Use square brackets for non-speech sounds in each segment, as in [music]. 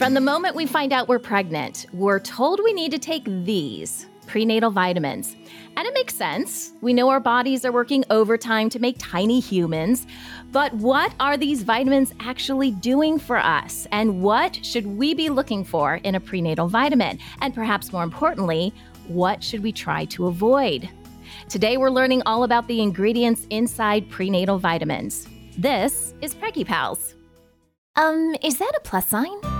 From the moment we find out we're pregnant, we're told we need to take these prenatal vitamins. And it makes sense. We know our bodies are working overtime to make tiny humans. But what are these vitamins actually doing for us? And what should we be looking for in a prenatal vitamin? And perhaps more importantly, what should we try to avoid? Today, we're learning all about the ingredients inside prenatal vitamins. This is Preggy Pals. Um, is that a plus sign?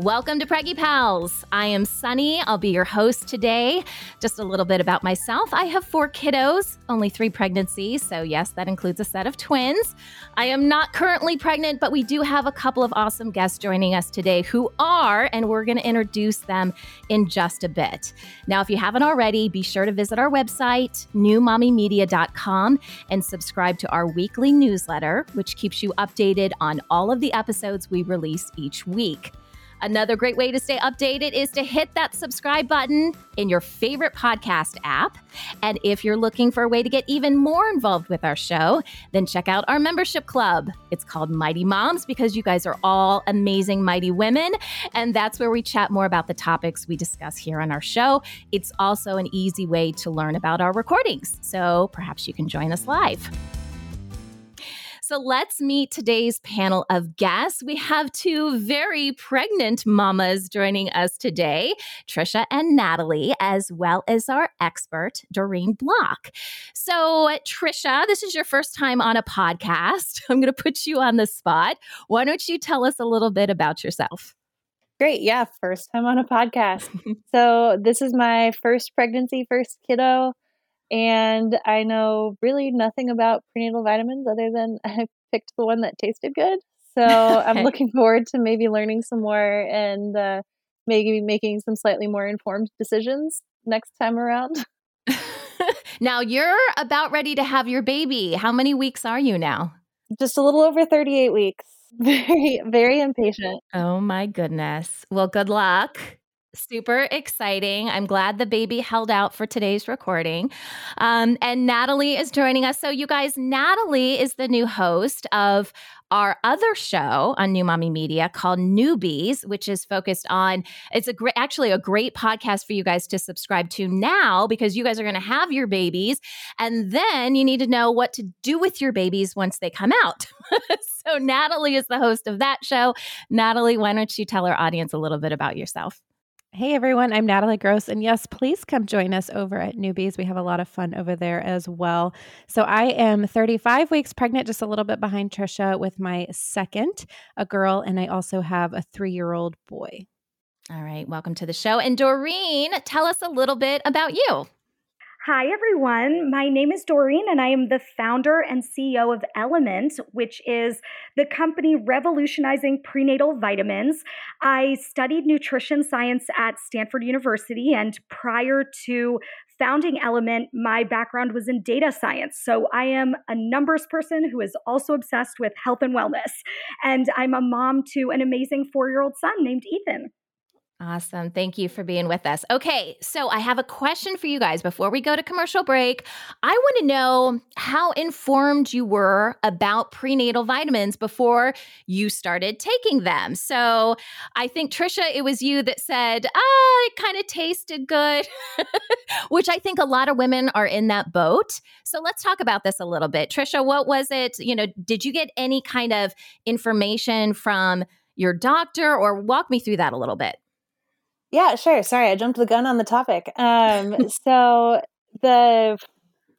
Welcome to Preggy Pals. I am Sunny. I'll be your host today. Just a little bit about myself. I have four kiddos, only three pregnancies. So, yes, that includes a set of twins. I am not currently pregnant, but we do have a couple of awesome guests joining us today who are, and we're going to introduce them in just a bit. Now, if you haven't already, be sure to visit our website, newmommymedia.com, and subscribe to our weekly newsletter, which keeps you updated on all of the episodes we release each week. Another great way to stay updated is to hit that subscribe button in your favorite podcast app. And if you're looking for a way to get even more involved with our show, then check out our membership club. It's called Mighty Moms because you guys are all amazing, mighty women. And that's where we chat more about the topics we discuss here on our show. It's also an easy way to learn about our recordings. So perhaps you can join us live. So let's meet today's panel of guests. We have two very pregnant mamas joining us today, Trisha and Natalie, as well as our expert, Doreen Block. So, Trisha, this is your first time on a podcast. [laughs] I'm going to put you on the spot. Why don't you tell us a little bit about yourself? Great. Yeah. First time on a podcast. so, this is my first pregnancy, first kiddo. And I know really nothing about prenatal vitamins other than [laughs] I picked the one that tasted good. So I'm [laughs] looking forward to maybe learning some more and uh, maybe making some slightly more informed decisions next time around. [laughs] now you're about ready to have your baby. How many weeks are you now? Just a little over 38 weeks. Very, very impatient. Oh my goodness. Well, good luck. Super exciting. I'm glad the baby held out for today's recording. Um, and Natalie is joining us. So, you guys, Natalie is the new host of our other show on New Mommy Media called Newbies, which is focused on it's a great actually a great podcast for you guys to subscribe to now because you guys are going to have your babies and then you need to know what to do with your babies once they come out. [laughs] so Natalie is the host of that show. Natalie, why don't you tell our audience a little bit about yourself? Hey everyone, I'm Natalie Gross, and yes, please come join us over at Newbies. We have a lot of fun over there as well. So, I am 35 weeks pregnant, just a little bit behind Trisha, with my second, a girl, and I also have a three year old boy. All right, welcome to the show. And Doreen, tell us a little bit about you. Hi, everyone. My name is Doreen, and I am the founder and CEO of Element, which is the company revolutionizing prenatal vitamins. I studied nutrition science at Stanford University, and prior to founding Element, my background was in data science. So I am a numbers person who is also obsessed with health and wellness. And I'm a mom to an amazing four year old son named Ethan. Awesome. Thank you for being with us. Okay, so I have a question for you guys before we go to commercial break. I want to know how informed you were about prenatal vitamins before you started taking them. So I think, Trisha, it was you that said, ah, it kind of tasted good, [laughs] which I think a lot of women are in that boat. So let's talk about this a little bit. Trisha, what was it? You know, did you get any kind of information from your doctor or walk me through that a little bit? Yeah, sure. Sorry, I jumped the gun on the topic. Um, [laughs] so the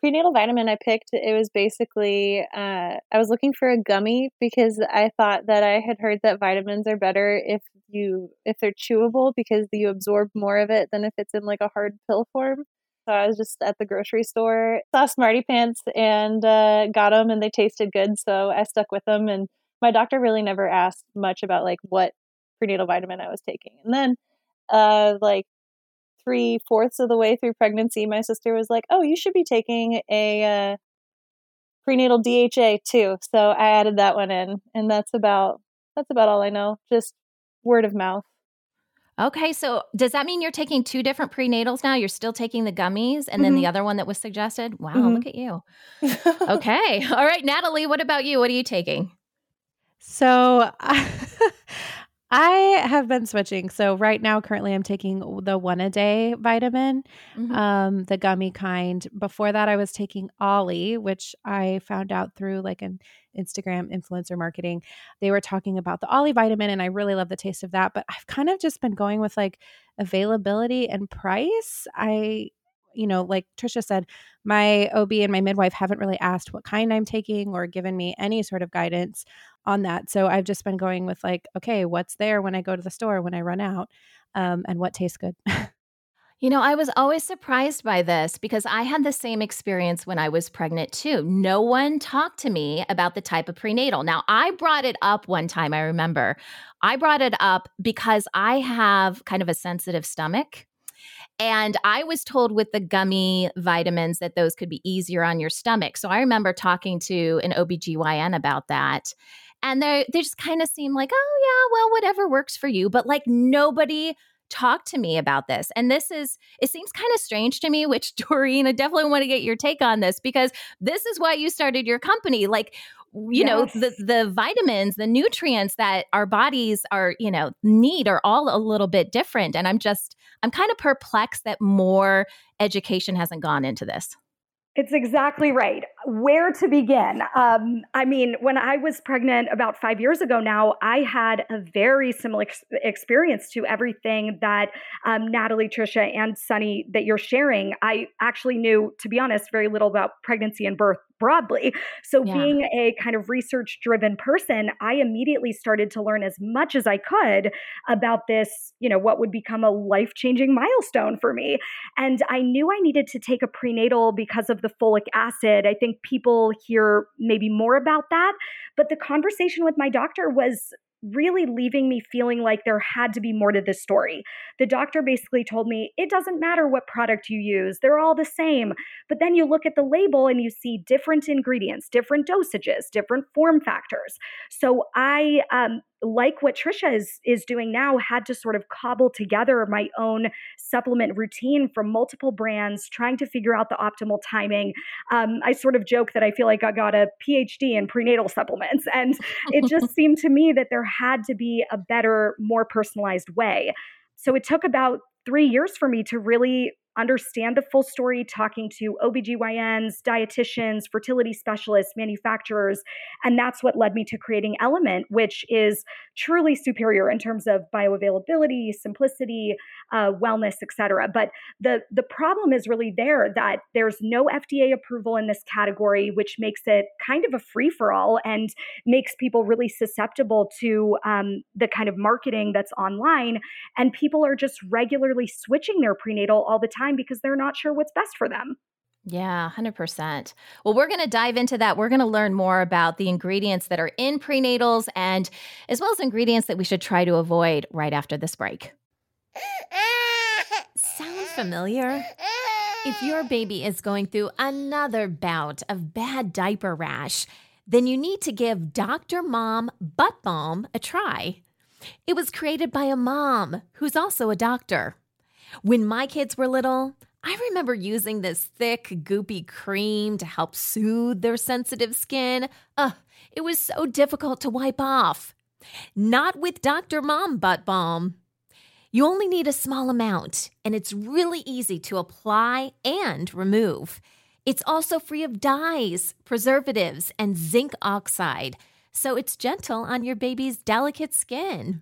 prenatal vitamin I picked, it was basically uh, I was looking for a gummy because I thought that I had heard that vitamins are better if you if they're chewable because you absorb more of it than if it's in like a hard pill form. So I was just at the grocery store, saw Smarty Pants, and uh, got them, and they tasted good. So I stuck with them. And my doctor really never asked much about like what prenatal vitamin I was taking. And then uh, like three fourths of the way through pregnancy, my sister was like, "Oh, you should be taking a uh, prenatal DHA too." So I added that one in, and that's about that's about all I know. Just word of mouth. Okay, so does that mean you're taking two different prenatals now? You're still taking the gummies and then mm-hmm. the other one that was suggested? Wow, mm-hmm. look at you. [laughs] okay. [laughs] All right, Natalie, what about you? What are you taking? So I [laughs] have been switching. So right now, currently, I'm taking the one a day vitamin, mm-hmm. um, the gummy kind. Before that, I was taking OLLY, which I found out through like an Instagram influencer marketing. They were talking about the OLLY vitamin, and I really love the taste of that. But I've kind of just been going with like availability and price. I you know, like Trisha said, my OB and my midwife haven't really asked what kind I'm taking or given me any sort of guidance on that. So I've just been going with like, okay, what's there when I go to the store when I run out, um, and what tastes good. [laughs] You know, I was always surprised by this because I had the same experience when I was pregnant too. No one talked to me about the type of prenatal. Now, I brought it up one time, I remember. I brought it up because I have kind of a sensitive stomach. And I was told with the gummy vitamins that those could be easier on your stomach. So I remember talking to an OBGYN about that. And they they just kind of seem like, oh yeah, well, whatever works for you. But like nobody talked to me about this. And this is, it seems kind of strange to me, which [laughs] Doreen, I definitely want to get your take on this because this is why you started your company. Like, you yes. know the the vitamins the nutrients that our bodies are you know need are all a little bit different and i'm just i'm kind of perplexed that more education hasn't gone into this it's exactly right. Where to begin? Um, I mean, when I was pregnant about five years ago now, I had a very similar ex- experience to everything that um, Natalie, Trisha, and Sunny that you're sharing. I actually knew, to be honest, very little about pregnancy and birth broadly. So, yeah. being a kind of research driven person, I immediately started to learn as much as I could about this, you know, what would become a life changing milestone for me. And I knew I needed to take a prenatal because of the folic acid. I think people hear maybe more about that. But the conversation with my doctor was really leaving me feeling like there had to be more to this story. The doctor basically told me it doesn't matter what product you use, they're all the same. But then you look at the label and you see different ingredients, different dosages, different form factors. So I um, like what Trisha is is doing now, had to sort of cobble together my own supplement routine from multiple brands, trying to figure out the optimal timing. Um, I sort of joke that I feel like I got a PhD in prenatal supplements, and [laughs] it just seemed to me that there had to be a better, more personalized way. So it took about three years for me to really understand the full story, talking to OBGYNs, dietitians, fertility specialists, manufacturers. And that's what led me to creating Element, which is truly superior in terms of bioavailability, simplicity, uh, wellness, etc. But the, the problem is really there that there's no FDA approval in this category, which makes it kind of a free for all and makes people really susceptible to um, the kind of marketing that's online. And people are just regularly switching their prenatal all the time time because they're not sure what's best for them. Yeah, 100%. Well, we're going to dive into that. We're going to learn more about the ingredients that are in prenatals and as well as ingredients that we should try to avoid right after this break. Sound familiar? If your baby is going through another bout of bad diaper rash, then you need to give Dr. Mom Butt Balm a try. It was created by a mom who's also a doctor. When my kids were little, I remember using this thick, goopy cream to help soothe their sensitive skin. Ugh, it was so difficult to wipe off. Not with Dr. Mom Butt Balm. You only need a small amount, and it's really easy to apply and remove. It's also free of dyes, preservatives, and zinc oxide, so it's gentle on your baby's delicate skin.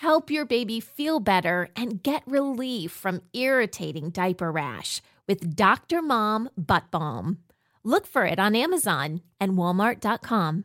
Help your baby feel better and get relief from irritating diaper rash with Dr. Mom Butt Balm. Look for it on Amazon and Walmart.com.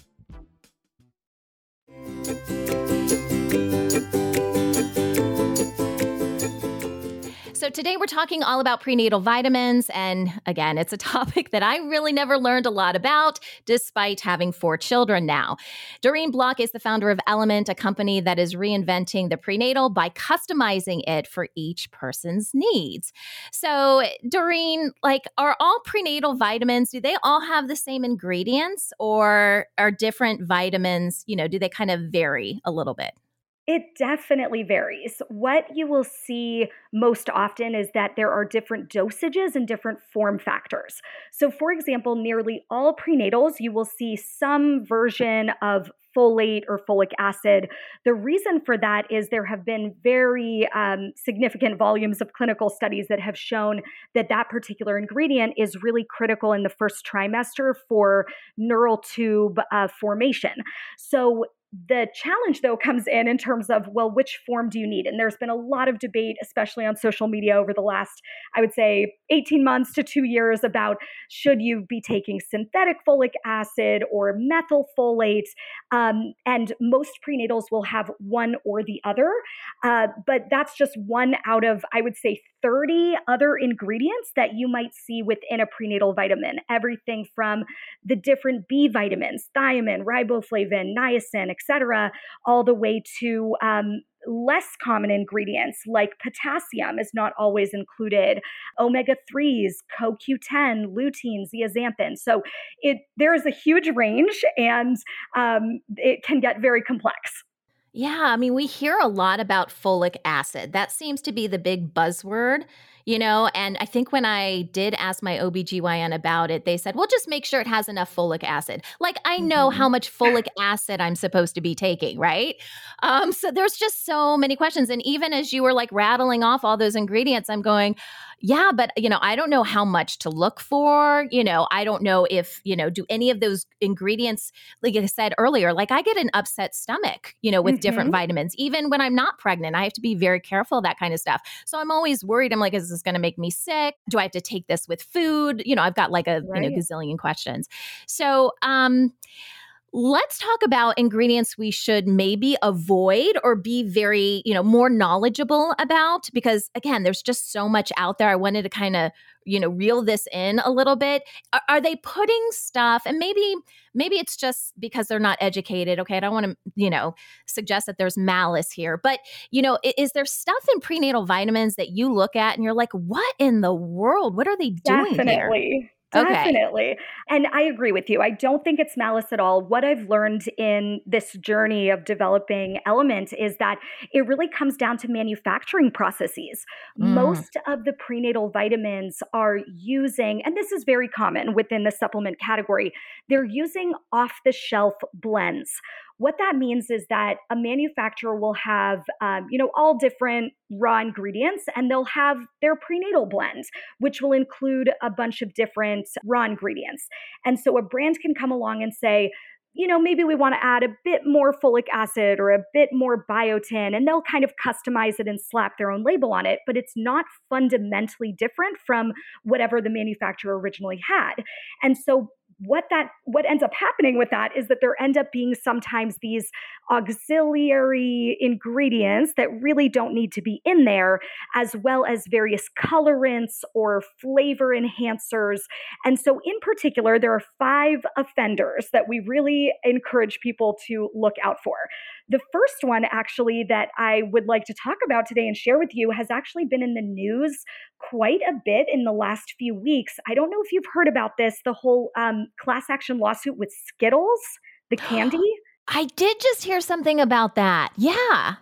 today we're talking all about prenatal vitamins. And again, it's a [laughs] topic that I really never learned a lot about, despite having four children now. Doreen Block is the founder of Element, a company that is reinventing the prenatal by customizing it for each person's needs. So, Doreen, like, are all prenatal vitamins, do they all have the same ingredients or are different vitamins, you know, do they kind of vary a little bit? It definitely varies. What you will see most often is that there are different dosages and different form factors. So, for example, nearly all prenatals, you will see some version of folate or folic acid. The reason for that is there have been very um, significant volumes of clinical studies that have shown that that particular ingredient is really critical in the first trimester for neural tube uh, formation. So, the challenge though comes in in terms of well which form do you need? And there's been a lot of debate especially on social media over the last i would say 18 months to 2 years about should you be taking synthetic folic acid or methylfolate um, and most prenatals will have one or the other. Uh, but that's just one out of i would say 30 other ingredients that you might see within a prenatal vitamin everything from the different b vitamins thiamine riboflavin niacin etc., all the way to um, less common ingredients like potassium is not always included, omega 3s, CoQ10, lutein, zeaxanthin. So it there is a huge range and um, it can get very complex. Yeah, I mean, we hear a lot about folic acid. That seems to be the big buzzword you know and i think when i did ask my obgyn about it they said well just make sure it has enough folic acid like i know mm-hmm. how much folic acid i'm supposed to be taking right um so there's just so many questions and even as you were like rattling off all those ingredients i'm going yeah, but you know, I don't know how much to look for. You know, I don't know if, you know, do any of those ingredients, like I said earlier, like I get an upset stomach, you know, with mm-hmm. different vitamins. Even when I'm not pregnant, I have to be very careful that kind of stuff. So I'm always worried. I'm like, is this going to make me sick? Do I have to take this with food? You know, I've got like a, right. you know, gazillion questions. So, um, Let's talk about ingredients we should maybe avoid or be very, you know, more knowledgeable about because again, there's just so much out there. I wanted to kind of, you know, reel this in a little bit. Are, are, they putting stuff and maybe maybe it's just because they're not educated. Okay, I don't want to, you know, suggest that there's malice here, but you know, is, is there stuff in prenatal vitamins that you look at and you're like, "What in the world? What are they doing Definitely. here?" Definitely. Okay. And I agree with you. I don't think it's malice at all. What I've learned in this journey of developing Element is that it really comes down to manufacturing processes. Mm. Most of the prenatal vitamins are using, and this is very common within the supplement category, they're using off the shelf blends what that means is that a manufacturer will have, um, you know, all different raw ingredients, and they'll have their prenatal blend, which will include a bunch of different raw ingredients. And so a brand can come along and say, you know, maybe we want to add a bit more folic acid or a bit more biotin, and they'll kind of customize it and slap their own label on it, but it's not fundamentally different from whatever the manufacturer originally had. And so what that what ends up happening with that is that there end up being sometimes these auxiliary ingredients that really don't need to be in there as well as various colorants or flavor enhancers. And so in particular there are five offenders that we really encourage people to look out for the first one actually that i would like to talk about today and share with you has actually been in the news quite a bit in the last few weeks i don't know if you've heard about this the whole um, class action lawsuit with Skittles, the [gasps] candy. I did just hear something about that. Yeah.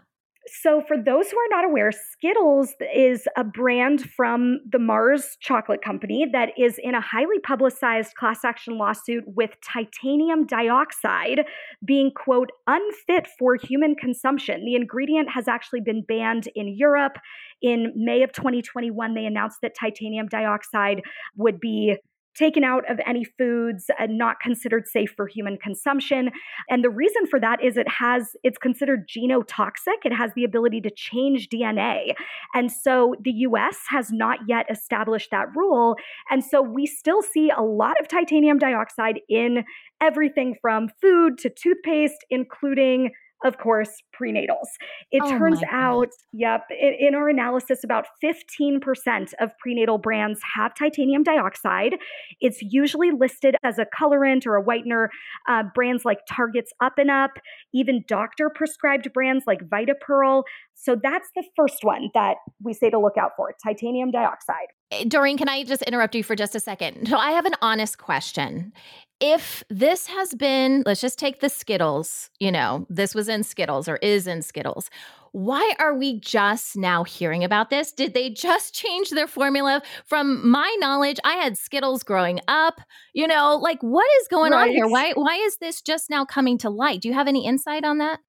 So, for those who are not aware, Skittles is a brand from the Mars Chocolate Company that is in a highly publicized class action lawsuit with titanium dioxide being, quote, unfit for human consumption. The ingredient has actually been banned in Europe. In May of 2021, they announced that titanium dioxide would be taken out of any foods and not considered safe for human consumption. And the reason for that is it has it's considered genotoxic. It has the ability to change DNA. And so the US has not yet established that rule. And so we still see a lot of titanium dioxide in everything from food to toothpaste, including of course, prenatals. It oh turns out, yep, in, in, our analysis, about 15% of prenatal brands have titanium dioxide. It's usually listed as a colorant or a whitener. Uh, brands like Target's Up and Up, even doctor prescribed brands like VitaPearl. So that's the first one that we say to look out for titanium dioxide. Eh, Doreen, can I just interrupt you for just a second? So I have an honest question if this has been, let's just take the Skittles, you know, this was in Skittles or is in Skittles. Why are we just now hearing about this? Did they just [laughs] change their formula? From my knowledge, I had Skittles growing up. You know, like what is going right. on here? Why why is this just now coming to light? Do you have any insight on that?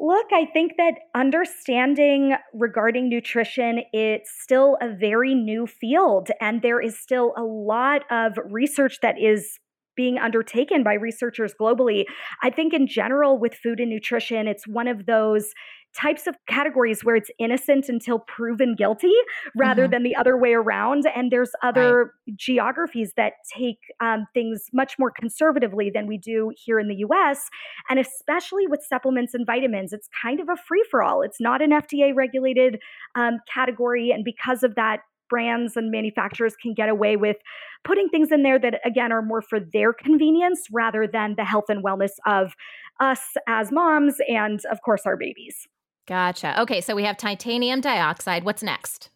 Look, I think that understanding regarding nutrition, it's still a very new field, and there is still a lot of research that is being undertaken by researchers globally. I think, in general, with food and nutrition, it's one of those types of categories where it's innocent until proven guilty rather mm-hmm. than the other way around. And there's other right. geographies that take um, things much more conservatively than we do here in the US. And especially with supplements and vitamins, it's kind of a free for all. It's not an FDA regulated um, category. And because of that, brands and manufacturers can get away with putting things in there that, again, are more for their convenience rather than the health and wellness of us as moms and, of course, our babies. Gotcha. Okay, so we have titanium dioxide. What's next?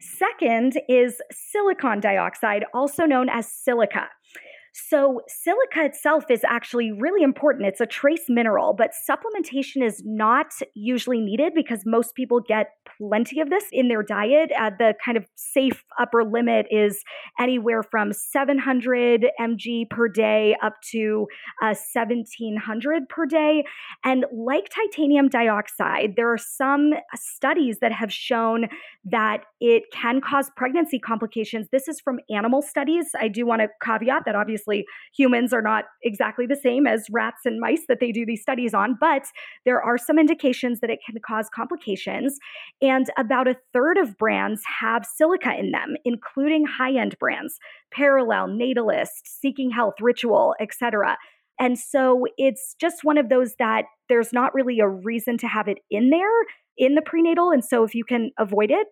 Second is silicon dioxide, also known as silica. So, silica itself is actually really important. It's a trace mineral, but supplementation is not usually needed because most people get plenty of this in their diet. Uh, the kind of safe upper limit is anywhere from 700 mg per day up to uh, 1700 per day. And like titanium dioxide, there are some studies that have shown that it can cause pregnancy complications. This is from animal studies. I do want to caveat that obviously obviously humans are not exactly the same as rats and mice that they do these studies on, but there are some indications that it can cause complications. And about a third of brands have silica in them, including high end brands, Perelel, Natalist, Seeking Health, Ritual, etc. And so it's just one of those that there's not really a reason to have it in there in the prenatal. And so if you can avoid it,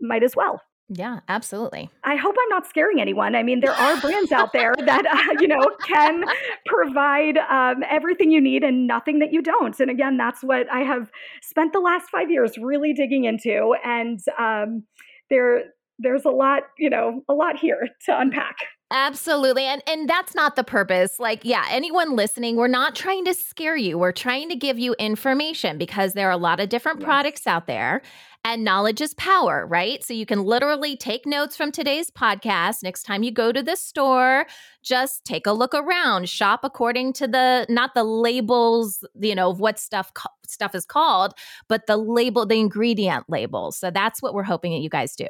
might as well. Yeah, absolutely. I hope I'm not scaring anyone. I mean, there are brands out there that, uh, [laughs] you know, can provide um, everything you need and nothing that you don't. And again, that's what I have spent the last five years really digging into. And um, there, there's a lot, you know, a lot here to unpack. Absolutely. And and that's not the purpose. Like, yeah, anyone listening, we're not trying to scare you. We're trying to give you information because there are a lot of different yes. products out there and knowledge is power, right? So you can literally take notes from today's podcast. Next time you go to the store, just take a look around, shop according to the not the labels, you know, of what stuff stuff is called, but the label, the ingredient labels. So that's what we're hoping that you guys do.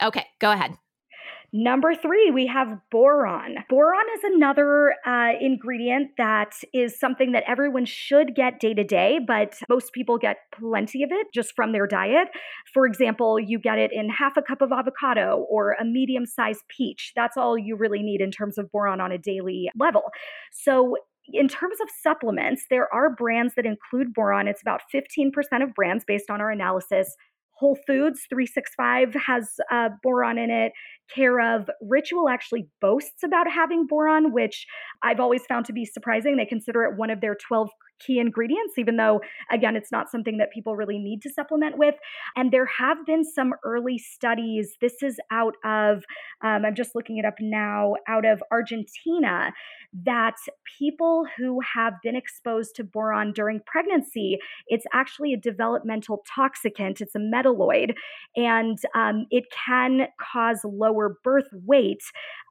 Okay, go ahead. Number three, we have boron. Boron is another uh, ingredient that is something that everyone should get day to day, but most people get plenty of it just from their diet. For example, you get it in half a cup of avocado or a medium sized peach. That's all you really need in terms of boron on a daily level. So, in terms of supplements, there are brands that include boron. It's about 15% of brands based on our analysis. Whole Foods 365 has uh, boron in it. Care of Ritual actually boasts about having boron, which I've always found to be surprising. They consider it one of their 12 key ingredients, even though, again, it's not something that people really need to supplement with. And there have been some early studies. This is out of, um, I'm just looking it up now, out of Argentina, that people who have been exposed to boron during pregnancy, it's actually a developmental toxicant, it's a metalloid, and um, it can cause lower birth weight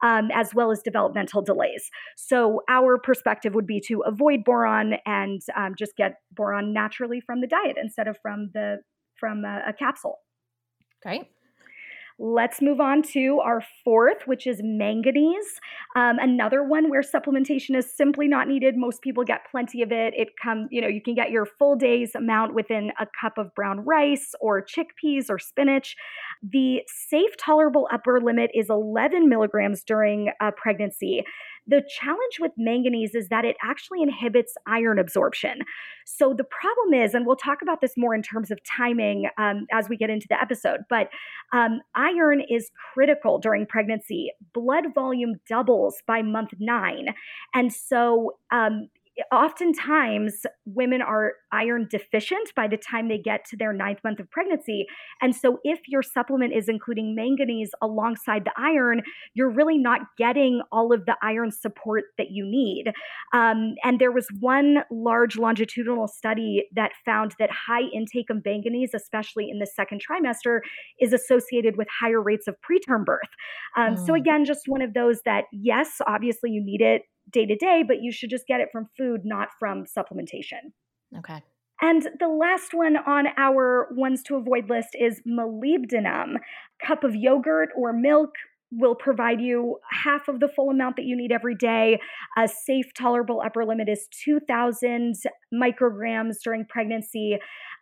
um, as well as developmental delays. So, our perspective would be to avoid boron and um, just get boron naturally from the diet instead of from the from a, a capsule. Great. Let's move on to our fourth, which is manganese. Um, another one where supplementation is simply not needed. Most people get plenty of it. It comes, you know, you can get your full day's amount within a cup of brown rice or chickpeas or spinach. The safe tolerable upper limit is 11 milligrams during a pregnancy. The challenge with manganese is that it actually inhibits iron absorption. So the problem is, and we'll talk about this more in terms of timing um, as we get into the episode, but um, iron is critical during pregnancy. Blood volume doubles by month nine. And so um, oftentimes women are iron deficient by the time they get to their ninth month of pregnancy. And so, if your supplement is including manganese alongside the iron, you're really not getting all of the iron support that you need. Um, and there was one large longitudinal study that found that high intake of manganese, especially in the second trimester, is associated with higher rates of preterm birth. Um, mm. So, again, just one of those that, yes, obviously you need it day to day, but you should just get it from food, not from supplementation. Okay. And the last one on our ones to avoid list is molybdenum. A cup of yogurt or milk will provide you half of the full amount that you need every day. A safe, tolerable upper limit is 2,000 micrograms during pregnancy.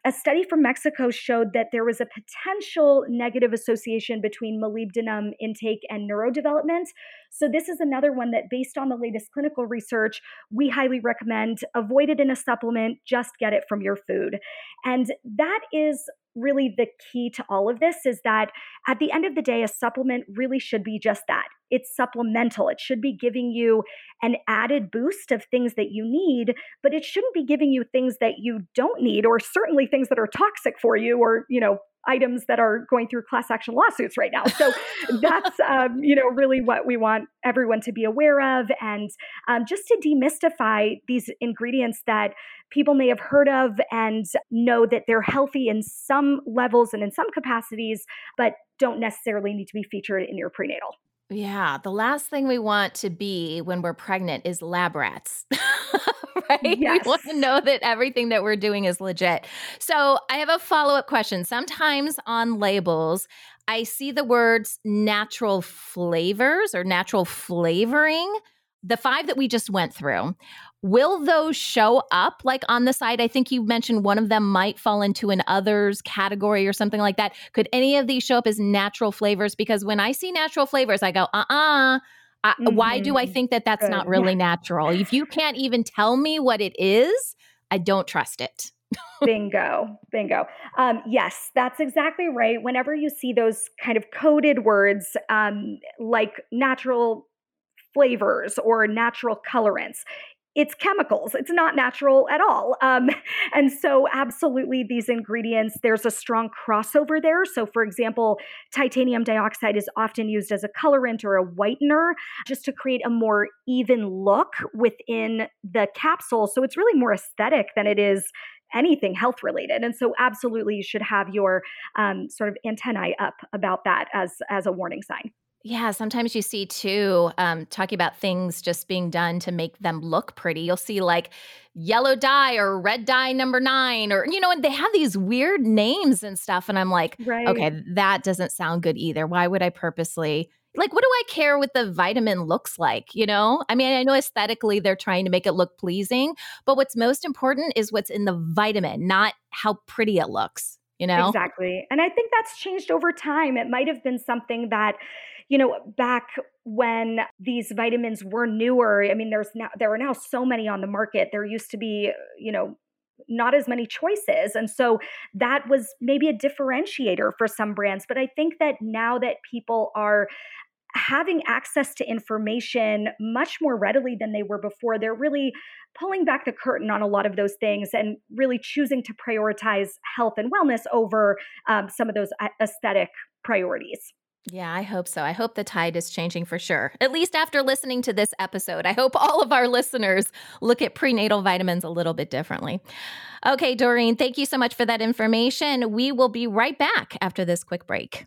A study from Mexico showed that there was a potential negative association between molybdenum intake and neurodevelopment. So, this is another one that, based on the latest clinical research, we highly recommend avoid it in a supplement, just get it from your food. And that is really the key to all of this is that at the end of the day, a supplement really should be just that. It's supplemental. It should be giving you an added boost of things that you need, but it shouldn't be giving you things that you don't need, or certainly things that are toxic for you, or, you know, items that are going through class action lawsuits right now. So [laughs] that's um, you know really what we want everyone to be aware of, and um, just to demystify these ingredients that people may have heard of and know that they're healthy in some levels and in some capacities, but don't necessarily need to be featured in your prenatal. Yeah, the last thing we want to be when we're pregnant is lab rats. [laughs] [laughs] right? Yes. We want to know that everything that we're doing is legit. So, I have a follow up question. Sometimes on labels, I see the words natural flavors or natural flavoring. The five that we just went through, Will those show up like on the side? I think you mentioned one of them might fall into an others category or something like that. Could any of these show up as natural flavors? Because when I see natural flavors, I go, uh uh-uh, uh. Mm-hmm. Why do I mm-hmm. think that that's Good. not really yeah. natural? If you can't even tell me what it is, I don't trust it. bingo bingo um, yes that's exactly right whenever you see those kind of coded words um, like natural flavors or natural colorants it's chemicals. It's not natural at all. Um, [laughs] and so, absolutely, these ingredients, there's a strong crossover there. So, for example, titanium dioxide is often used as a colorant or a whitener just to create a more even look within the capsule. So, it's really more aesthetic than it is anything health related and so absolutely you should have your um, sort of antennae up about that as as a warning sign yeah, sometimes you see too, um, talking about things just being done to make them look pretty. You'll see like yellow dye or red dye number nine, or, you know, and they have these weird names and stuff. And I'm like, right. okay, that doesn't sound good either. Why would I purposely like what do I care what the vitamin looks like, you know? I mean, I know aesthetically they're trying to make it look pleasing, but what's most important is what's in the vitamin, not how pretty it looks, you know? Exactly. And I think that's changed over time. It might have been something that you know, back when these vitamins were newer, I mean, there's now there are now so many on the market. There used to be, you know, not as many choices. And so that was maybe a differentiator for some brands. But I think that now that people are having access to information much more readily than they were before, they're really pulling back the curtain on a lot of those things and really choosing to prioritize health and wellness over um, some of those aesthetic priorities. Yeah, I hope so. I hope the tide is changing for sure. At least after listening to this episode, I hope all of our listeners look at prenatal vitamins a little bit differently. Okay, Doreen, thank you so much for that information. We will be right back after this quick break.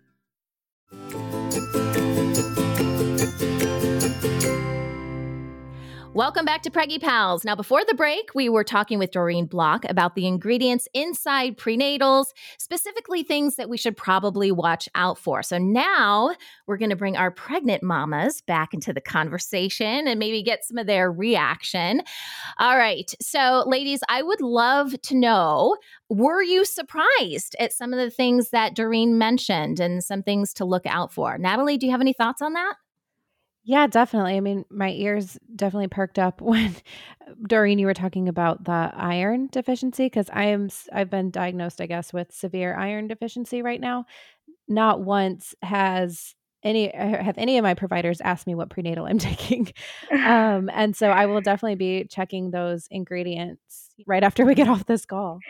Welcome back to Preggy Pals. Now, before the break, we were talking with Doreen Block about the ingredients inside prenatals, specifically things that we should probably watch out for. So now we're going to bring our pregnant mamas back into the conversation and maybe get some of their reaction. All right. So, ladies, I would love to know were you surprised at some of the things that Doreen mentioned and some things to look out for? Natalie, do you have any thoughts on that? Yeah, definitely. I mean, my ears definitely perked up [laughs] when Doreen you were talking about the iron deficiency because I am I've been diagnosed, I guess, with severe iron deficiency right now. Not once has any have any of my providers asked me what prenatal I'm [laughs] taking. Um, and so I will [laughs] definitely be checking those ingredients right after we get off this call.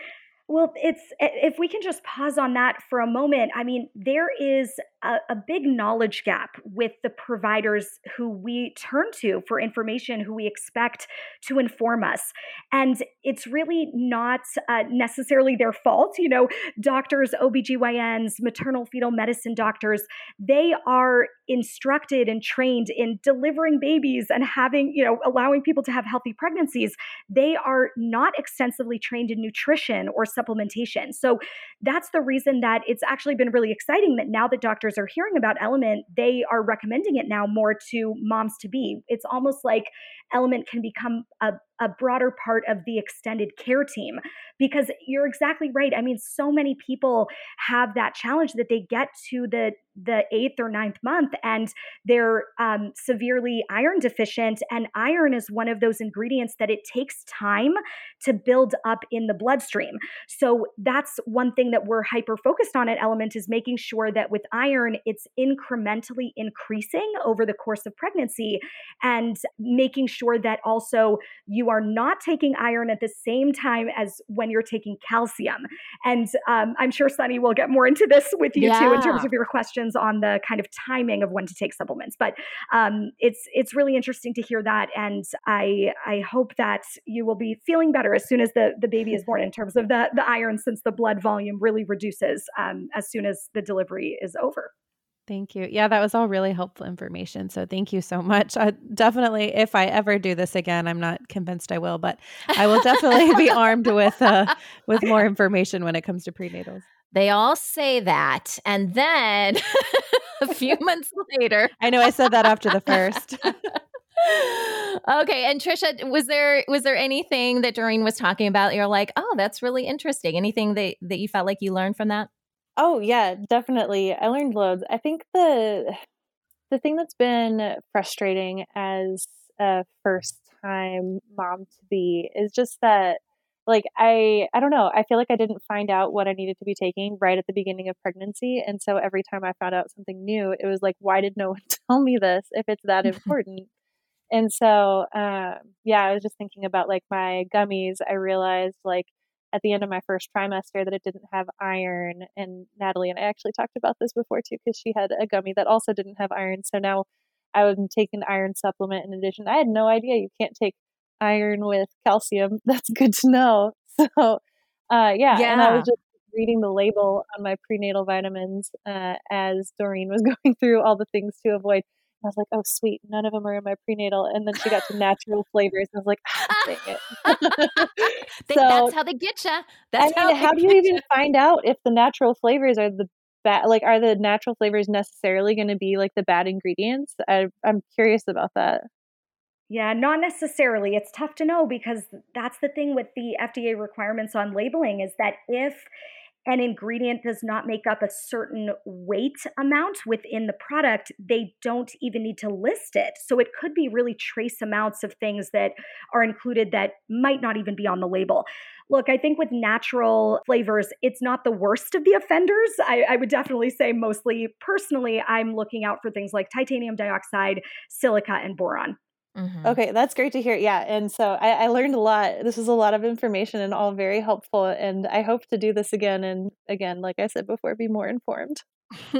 Well, it's if we can just pause on that for a moment. I mean, there is a, a, big knowledge gap with the providers who we turn to for information, who we expect to inform us. And it's really not uh, necessarily their fault. You know, doctors, OBGYNs, maternal fetal medicine doctors, they are instructed and trained in delivering babies and having, you know, allowing people to have healthy pregnancies. They are not extensively trained in nutrition or supplementation. So that's the reason that it's actually been really exciting that now that doctors are hearing about Element, they are recommending it now more to moms to be. It's almost like Element can become a, a broader part of the extended care team because you're exactly right. I mean, so many people have that challenge that they get to the the eighth or ninth month and they're um, severely iron deficient. And iron is one of those ingredients that it takes time to build up in the bloodstream. So that's one thing that we're hyper focused on at Element is making sure that with iron, it's incrementally increasing over the course of pregnancy and making sure that also you are not taking iron at the same time as when you're taking calcium. And um, I'm sure Sunny will get more into this with you yeah. too in terms of your questions on the kind of timing of when to take supplements. But um, it's it's really interesting to hear that, and I I hope that you will be feeling better as soon as the the baby is born in terms of the the iron, since the blood volume really reduces um, as soon as the delivery is over. Thank you. Yeah, that was all really helpful information. So thank you so much. I definitely, if I ever do this again, I'm not convinced I will, but I will definitely be [laughs] armed with uh, with more information when it comes to prenatals. They all say that, and then [laughs] a few [laughs] months later, I know I said that after the first. okay, and Trisha, was there was there anything that Doreen was talking about? You're like, oh, that's really interesting. Anything that that you felt like you learned from that? Oh yeah, definitely. I learned loads. I think the the thing that's been frustrating as a first time mom to be is just that like I I don't know, I feel like I didn't find out what I needed to be taking right at the beginning of pregnancy and so every time I found out something new, it was like why did no one [laughs] tell me this if it's that [laughs] important? and so um yeah, I was just thinking about like my gummies. I realized like at the end of my first trimester that it didn't have iron. And Natalie and I actually talked about this before too, because she had a gummy that also didn't have iron. So now I was taking iron supplement in addition. I had no idea you can't take iron with calcium. [laughs] That's good to know. [laughs] So, uh, yeah. yeah. And I was just reading the label on my prenatal vitamins uh, as Doreen was [laughs] going through all the things to avoid. I was like, oh, sweet. None of them are in my prenatal. And then she got to natural [laughs] flavors. I was like, ah, dang it. [laughs] so, that's how they get you. That's I mean, how, how do you even find out if the natural flavors are the bad? Like, are the natural flavors necessarily going to be like the bad ingredients? I, I'm curious about that. Yeah, not necessarily. It's tough to know because that's the thing with the FDA requirements on labeling is that if an ingredient does not make up a certain weight amount within the product, they don't even need to list it. So it could be really trace amounts of things that are included that might not even be on the label. Look, I think with natural flavors, it's not the worst of the offenders. I, I would definitely say, mostly personally, I'm looking out for things like titanium dioxide, silica, and boron. Mm-hmm. Okay, that's great to hear. Yeah. And so I, I, learned a lot. This was a lot of information and all very helpful. And I hope to do this again. And again, like I said before, be more informed. [laughs]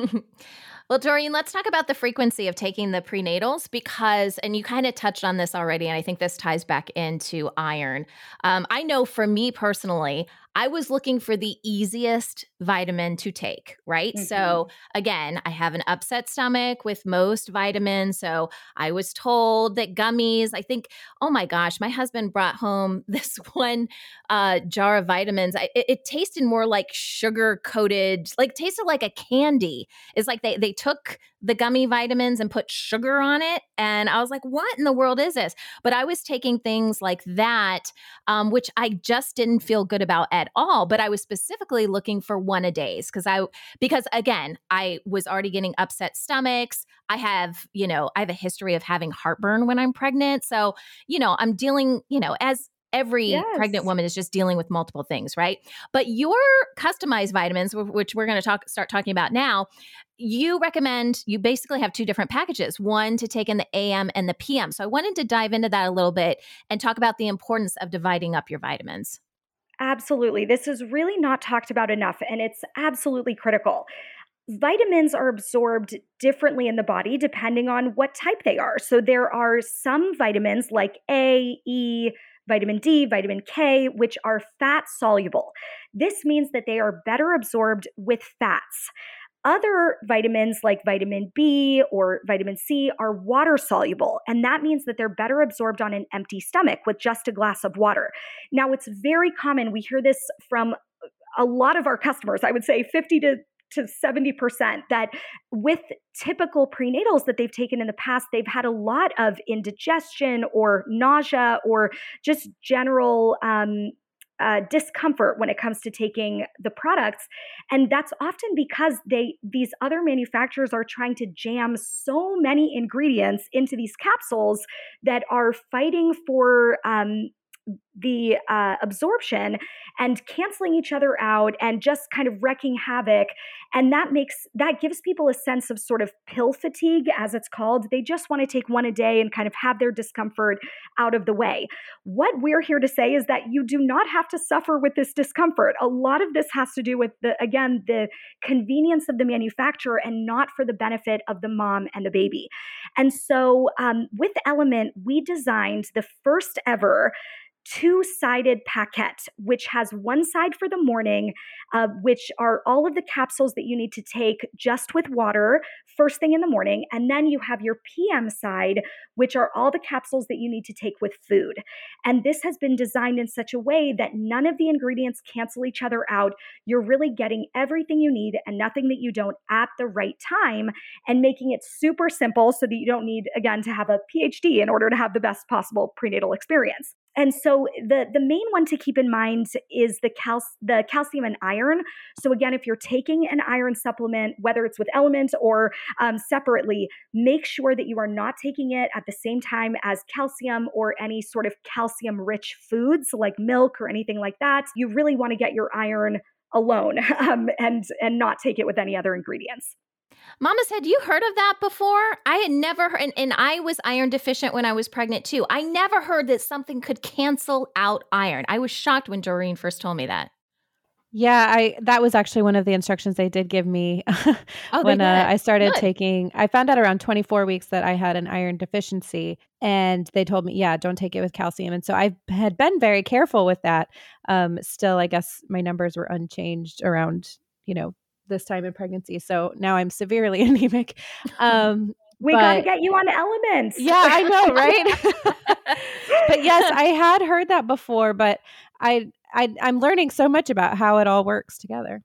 well, Doreen, let's talk about the frequency of taking the prenatals because, and you kind of touched on this already, and I think this ties back into iron. Um, I know for me personally, I was looking for the easiest vitamin to take, right? Mm-hmm. So, again, I have an upset stomach with most vitamins. So, I was told that gummies, I think, oh my gosh, my husband brought home [laughs] this one uh, jar of vitamins. I, it, it tasted more like sugar coated, like tasted like a candy. It's like they, they took the gummy vitamins and put sugar on it. And I was like, what in the world is this? But I was taking things like that, um, which I just didn't feel good about at all. But I was specifically looking for one a days because I, because again, I was already getting upset stomachs. I have, you know, I have a history of having heartburn when I'm pregnant. So, you know, I'm dealing, you know, as every yes. pregnant woman is just dealing with multiple things, right? But your customized vitamins, which we're going to talk start talking about now, you recommend you basically have two different packages, one to take in the AM and the PM. So I wanted to dive into that a little bit and talk about the importance of dividing up your vitamins. Absolutely. This is really not talked about enough and it's absolutely critical. Vitamins are absorbed differently in the body depending on what type they are. So there are some vitamins like A, E, vitamin D, vitamin K, which are fat soluble. This means that they are better absorbed with fats. Other vitamins like vitamin B or vitamin C are water soluble, and that means that they're better absorbed on an empty stomach with just a glass of water. Now, it's very common, we hear this from a lot of our customers, I would say 50 to to 70% that with typical prenatals that they've taken in the past, they've had a lot of indigestion or nausea or just general um, uh, discomfort when it comes to taking the products. And that's often because they these other manufacturers are trying to jam so many ingredients into these capsules that are fighting for um, the uh, absorption and canceling each other out and just kind of wrecking havoc and that makes that gives people a sense of sort of pill fatigue as it's called. They just want to take one a day and kind of have their discomfort out of the way. What we're here to say is that you do not have to suffer with this discomfort. A lot of this has to do with the again the convenience of the manufacturer and not for the benefit of the mom and the baby. And so um, with element we designed the first ever two sided packet, which has one side for the morning, uh, which are all of the capsules that you need to take just with water first thing in the morning. And then you have your PM side, which are all the capsules that you need to take with food. And this has been designed in such a way that none of the ingredients cancel each other out. You're really getting everything you need and nothing that you don't at the right time and making it super simple so that you don't need, again, to have a PhD in order to have the best possible prenatal experience. And so the the main one to keep in mind is the cal- the calcium and iron. So again, if you're taking an iron supplement, whether it's with Element or um, separately, make sure that you are not taking it at the same time as calcium or any sort of calcium rich foods like milk or anything like that. You really want to get your iron alone [laughs] um, and and not take it with any other ingredients. Mama said, you heard of that before? I had never heard, and, and I was iron deficient when I was pregnant too. I never heard that something could cancel out iron. I was shocked when Doreen first told me that. Yeah, I that was actually one of the instructions they did give me [laughs] oh, when uh, I started Good. taking. I found out around 24 weeks that I had an iron deficiency, and they told me, yeah, don't take it with calcium. And so I had been very careful with that. Um, still, I guess my numbers were unchanged around you know this time in pregnancy, so now I'm severely [laughs] anemic. Um, we got to get you on elements. Yeah, I know, right? [laughs] but yes, [laughs] I had heard that before, but I I, I'm learning so much about how it all works together.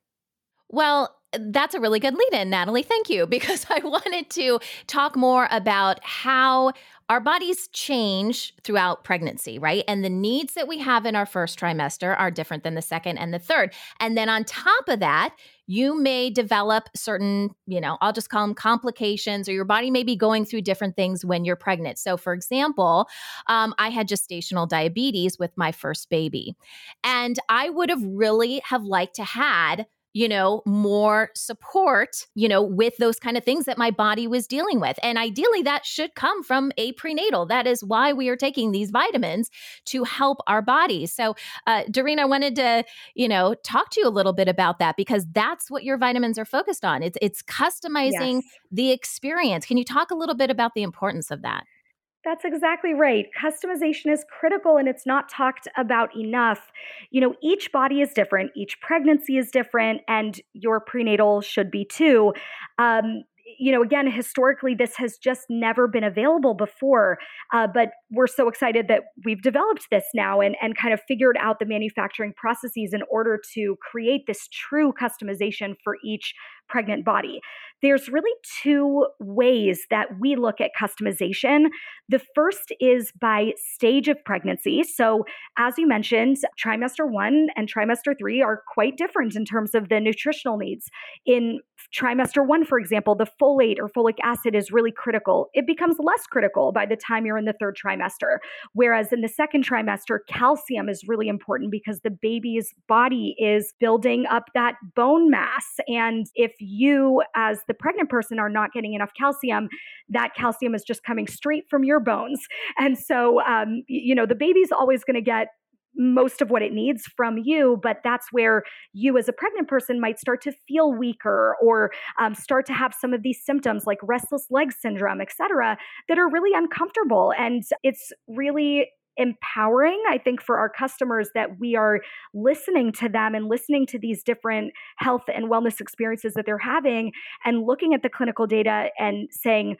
Well, that's a really good lead in, Natalie. Thank you, because [laughs] I wanted to talk more about how our bodies change throughout pregnancy, right? And the needs that we have in our first trimester are different than the second and the third. And then on top of that, you may develop certain, you know, I'll just call them complications, or your body may be going through different things when you're pregnant. So, for example, um, I had gestational diabetes with my first baby, and I would have really have liked to had you know, more support, you know, with those kind of things that my body was dealing with. And ideally, that should come from a prenatal. That is why we are taking these vitamins to help our bodies. So, uh, Doreen, I wanted to, you know, talk to you a little bit about that because that's what your vitamins are focused on. It's it's customizing yes. the experience. Can you talk a little bit about the importance of that? That's exactly right. Customization is critical and it's not talked about enough. You know, each body is different, each pregnancy is different, and your prenatal should be too. Um, you know, again, historically, this has just never been available before. Uh, but we're so excited that we've developed this now and, and kind of figured out the manufacturing processes in order to create this true customization for each pregnant body. There's really two ways that we look at customization. The first is by stage of pregnancy. So, as you mentioned, trimester one and trimester three are quite different in terms of the nutritional needs. In trimester one, for example, the folate or folic acid is really critical. It becomes less critical by the time you're in the third trimester. Whereas in the second trimester, calcium is really important because the baby's body is building up that bone mass. And if you, as the pregnant person, are not getting enough calcium, that calcium is just coming straight from your bones. And so, um, you know, the baby's always going to get most of what it needs from you but that's where you as a pregnant person might start to feel weaker or um, start to have some of these symptoms like restless leg syndrome et cetera that are really uncomfortable and it's really empowering i think for our customers that we are listening to them and listening to these different health and wellness experiences that they're having and looking at the clinical data and saying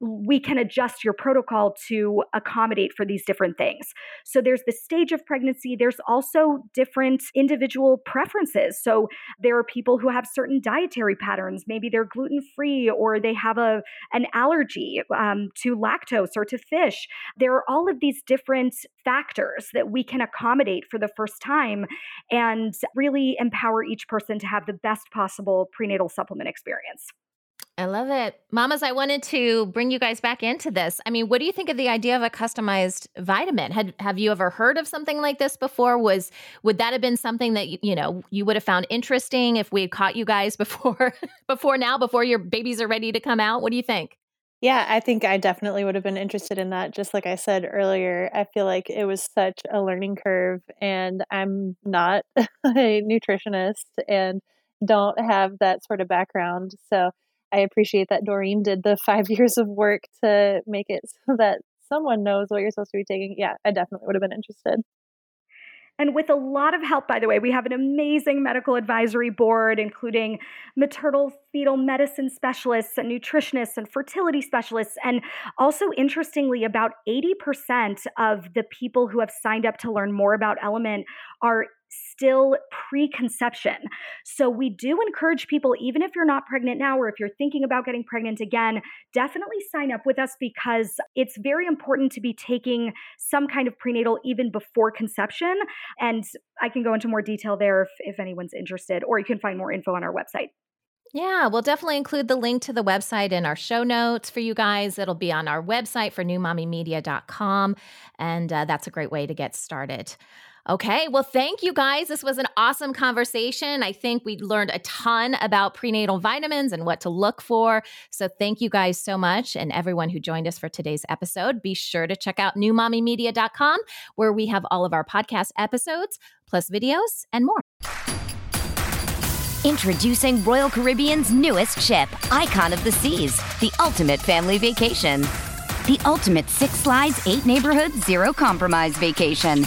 we can adjust your protocol to accommodate for these different things. So there's the stage of pregnancy. There's also different individual preferences. So there are people who have certain dietary patterns. Maybe they're gluten free or they have a an allergy um, to lactose or to fish. There are all of these different factors that we can accommodate for the first time and really empower each person to have the best possible prenatal supplement experience. I love it. Mamas, I wanted to bring you guys back into this. I mean, what do you think of the idea of a customized vitamin? Had have you ever heard of something like this before? Was would that have been something that you, you know, you would have found interesting if we had caught you guys [laughs] before before now, before your babies are ready to come out? What do you think? Yeah, I think I definitely would have been interested in that. Just like I said earlier, I feel like it was such a learning curve, and I'm not [laughs] a nutritionist and don't have that sort of background. So I appreciate that Doreen did the five [laughs] years of work to make it so that someone knows what you're supposed to be taking. Yeah, I definitely would have been interested. And with a lot of help, by the way, we have an amazing medical advisory board, including maternal fetal medicine specialists and nutritionists and fertility specialists. And also, interestingly, about 80% of the people who have signed up to learn more about Element are still preconception. So we do encourage people, even if you're not pregnant now or if you're thinking about getting pregnant again, definitely sign up with us because it's very important to be taking some kind of prenatal even before conception. And I can go into more detail there if, if anyone's interested, or you can find more info on our website. Yeah, we'll definitely include the link to the website in our show notes for you guys. It'll be on our website for newmommymedia.com. And uh, that's a great way to get started. Okay, well, thank you guys. This was an awesome conversation. I think we learned a ton about prenatal vitamins and what to look for. So, thank you guys so much. And everyone who joined us for today's episode, be sure to check out newmommymedia.com, where we have all of our podcast episodes, plus videos and more. Introducing Royal Caribbean's newest ship, Icon of the Seas, the ultimate family vacation. The ultimate six slides, eight neighborhoods, zero compromise vacation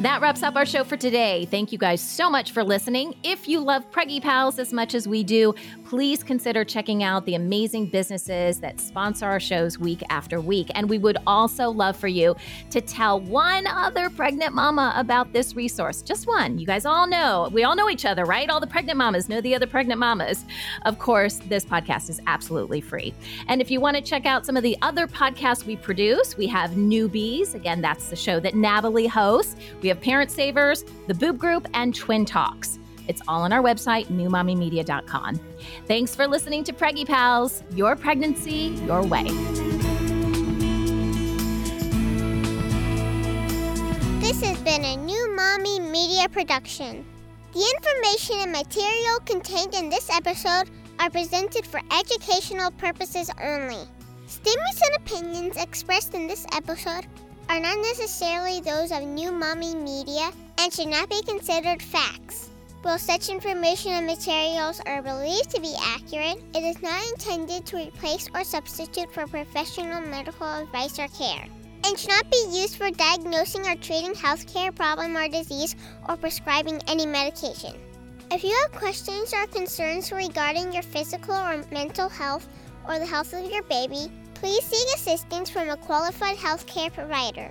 That wraps up our show for today. Thank you guys so much for listening. If you love Preggy Pals as much as we do, please consider checking out the amazing businesses that sponsor our shows week after week. And we would also love for you to tell one other pregnant mama about this resource. Just one. You guys all know, we all know each other, right? All the pregnant mamas know the other pregnant mamas. Of course, this podcast is absolutely free. And if you want to check out some of the other podcasts we produce, we have Newbies. Again, that's the show that Natalie hosts. We have Parent Savers, the Boob Group, and Twin Talks. It's all on our website, newmommymedia.com. Thanks for listening to Preggy Pals, your pregnancy, your way. This has been a New Mommy Media production. The information and material contained in this episode are presented for educational purposes only. Statements and opinions expressed in this episode are not necessarily those of New Mommy Media and should not be considered facts. While such information and materials are believed to be accurate, it is not intended to replace or substitute for professional medical advice or care, and should not be used for diagnosing or treating healthcare problem or disease or prescribing any medication. If you have questions or concerns regarding your physical or mental health or the health of your baby, Please seek assistance from a qualified healthcare provider.